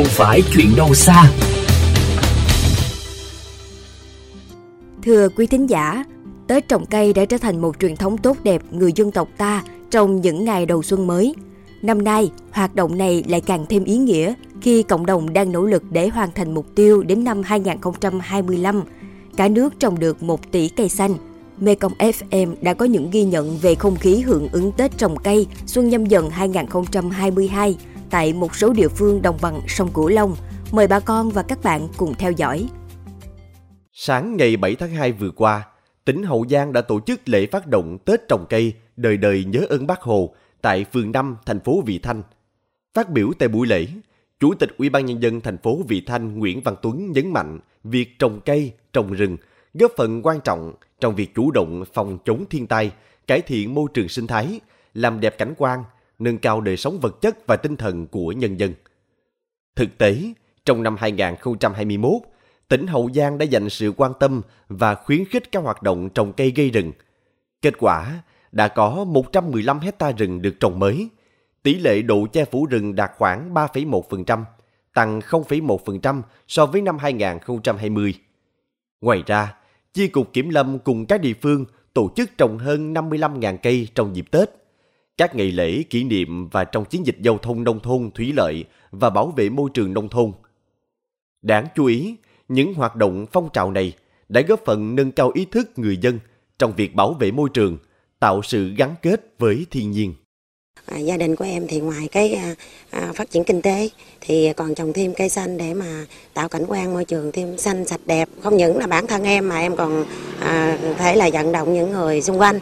không phải chuyện đâu xa. Thưa quý thính giả, Tết trồng cây đã trở thành một truyền thống tốt đẹp người dân tộc ta trong những ngày đầu xuân mới. Năm nay, hoạt động này lại càng thêm ý nghĩa khi cộng đồng đang nỗ lực để hoàn thành mục tiêu đến năm 2025, cả nước trồng được 1 tỷ cây xanh. Mekong FM đã có những ghi nhận về không khí hưởng ứng Tết trồng cây Xuân nhâm dần 2022 tại một số địa phương đồng bằng sông Cửu Long. Mời bà con và các bạn cùng theo dõi. Sáng ngày 7 tháng 2 vừa qua, tỉnh Hậu Giang đã tổ chức lễ phát động Tết trồng cây đời đời nhớ ơn Bác Hồ tại phường 5, thành phố Vị Thanh. Phát biểu tại buổi lễ, Chủ tịch Ủy ban nhân dân thành phố Vị Thanh Nguyễn Văn Tuấn nhấn mạnh việc trồng cây, trồng rừng góp phần quan trọng trong việc chủ động phòng chống thiên tai, cải thiện môi trường sinh thái, làm đẹp cảnh quan, nâng cao đời sống vật chất và tinh thần của nhân dân. Thực tế, trong năm 2021, tỉnh Hậu Giang đã dành sự quan tâm và khuyến khích các hoạt động trồng cây gây rừng. Kết quả, đã có 115 hecta rừng được trồng mới. Tỷ lệ độ che phủ rừng đạt khoảng 3,1%, tăng 0,1% so với năm 2020. Ngoài ra, Chi cục Kiểm lâm cùng các địa phương tổ chức trồng hơn 55.000 cây trong dịp Tết. Các ngày lễ kỷ niệm và trong chiến dịch giao thông nông thôn thủy lợi và bảo vệ môi trường nông thôn. Đáng chú ý, những hoạt động phong trào này đã góp phần nâng cao ý thức người dân trong việc bảo vệ môi trường, tạo sự gắn kết với thiên nhiên. À, gia đình của em thì ngoài cái à, à, phát triển kinh tế thì còn trồng thêm cây xanh để mà tạo cảnh quan môi trường thêm xanh sạch đẹp không những là bản thân em mà em còn à, thể là vận động những người xung quanh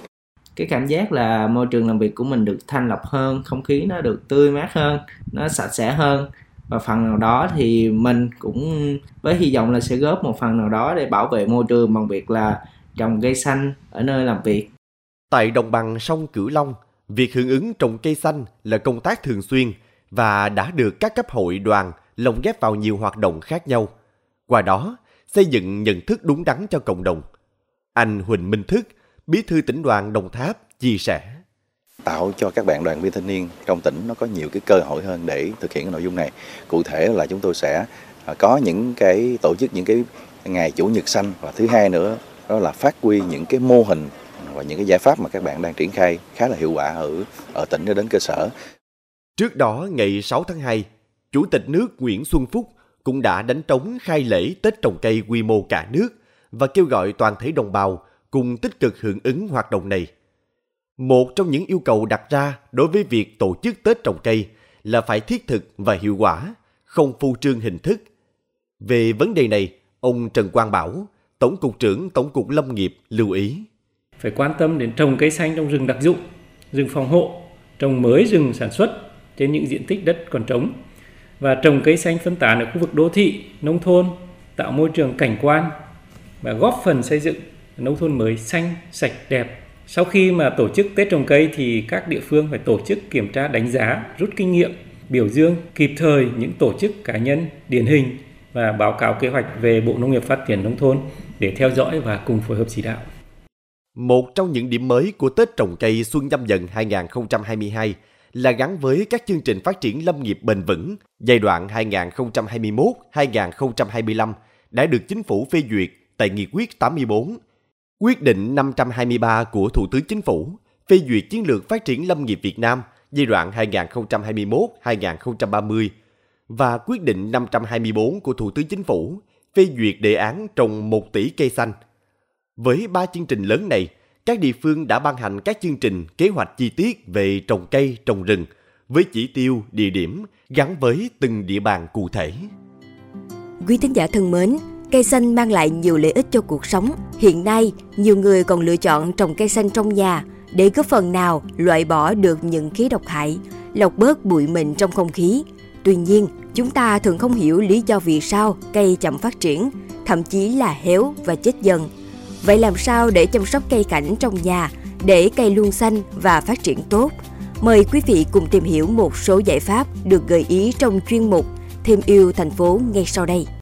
cái cảm giác là môi trường làm việc của mình được thanh lọc hơn không khí nó được tươi mát hơn nó sạch sẽ hơn và phần nào đó thì mình cũng với hy vọng là sẽ góp một phần nào đó để bảo vệ môi trường bằng việc là trồng cây xanh ở nơi làm việc tại đồng bằng sông Cửu Long Việc hưởng ứng trồng cây xanh là công tác thường xuyên và đã được các cấp hội đoàn lồng ghép vào nhiều hoạt động khác nhau. Qua đó, xây dựng nhận thức đúng đắn cho cộng đồng. Anh Huỳnh Minh Thức, bí thư tỉnh đoàn Đồng Tháp, chia sẻ. Tạo cho các bạn đoàn viên thanh niên trong tỉnh nó có nhiều cái cơ hội hơn để thực hiện cái nội dung này. Cụ thể là chúng tôi sẽ à, có những cái tổ chức những cái ngày chủ nhật xanh và thứ hai nữa đó là phát huy những cái mô hình và những cái giải pháp mà các bạn đang triển khai khá là hiệu quả ở ở tỉnh cho đến cơ sở. Trước đó ngày 6 tháng 2, Chủ tịch nước Nguyễn Xuân Phúc cũng đã đánh trống khai lễ Tết trồng cây quy mô cả nước và kêu gọi toàn thể đồng bào cùng tích cực hưởng ứng hoạt động này. Một trong những yêu cầu đặt ra đối với việc tổ chức Tết trồng cây là phải thiết thực và hiệu quả, không phô trương hình thức. Về vấn đề này, ông Trần Quang Bảo, Tổng cục trưởng Tổng cục Lâm nghiệp lưu ý phải quan tâm đến trồng cây xanh trong rừng đặc dụng, rừng phòng hộ, trồng mới rừng sản xuất trên những diện tích đất còn trống và trồng cây xanh phân tán ở khu vực đô thị, nông thôn, tạo môi trường cảnh quan và góp phần xây dựng nông thôn mới xanh, sạch, đẹp. Sau khi mà tổ chức Tết trồng cây thì các địa phương phải tổ chức kiểm tra đánh giá, rút kinh nghiệm, biểu dương kịp thời những tổ chức cá nhân điển hình và báo cáo kế hoạch về Bộ Nông nghiệp Phát triển Nông thôn để theo dõi và cùng phối hợp chỉ đạo. Một trong những điểm mới của Tết trồng cây Xuân Nhâm Dần 2022 là gắn với các chương trình phát triển lâm nghiệp bền vững giai đoạn 2021-2025 đã được chính phủ phê duyệt tại Nghị quyết 84, quyết định 523 của Thủ tướng Chính phủ phê duyệt chiến lược phát triển lâm nghiệp Việt Nam giai đoạn 2021-2030 và quyết định 524 của Thủ tướng Chính phủ phê duyệt đề án trồng 1 tỷ cây xanh – với ba chương trình lớn này, các địa phương đã ban hành các chương trình kế hoạch chi tiết về trồng cây, trồng rừng với chỉ tiêu, địa điểm gắn với từng địa bàn cụ thể. Quý thính giả thân mến, cây xanh mang lại nhiều lợi ích cho cuộc sống. Hiện nay, nhiều người còn lựa chọn trồng cây xanh trong nhà để góp phần nào loại bỏ được những khí độc hại, lọc bớt bụi mịn trong không khí. Tuy nhiên, chúng ta thường không hiểu lý do vì sao cây chậm phát triển, thậm chí là héo và chết dần Vậy làm sao để chăm sóc cây cảnh trong nhà để cây luôn xanh và phát triển tốt? Mời quý vị cùng tìm hiểu một số giải pháp được gợi ý trong chuyên mục Thêm yêu thành phố ngay sau đây.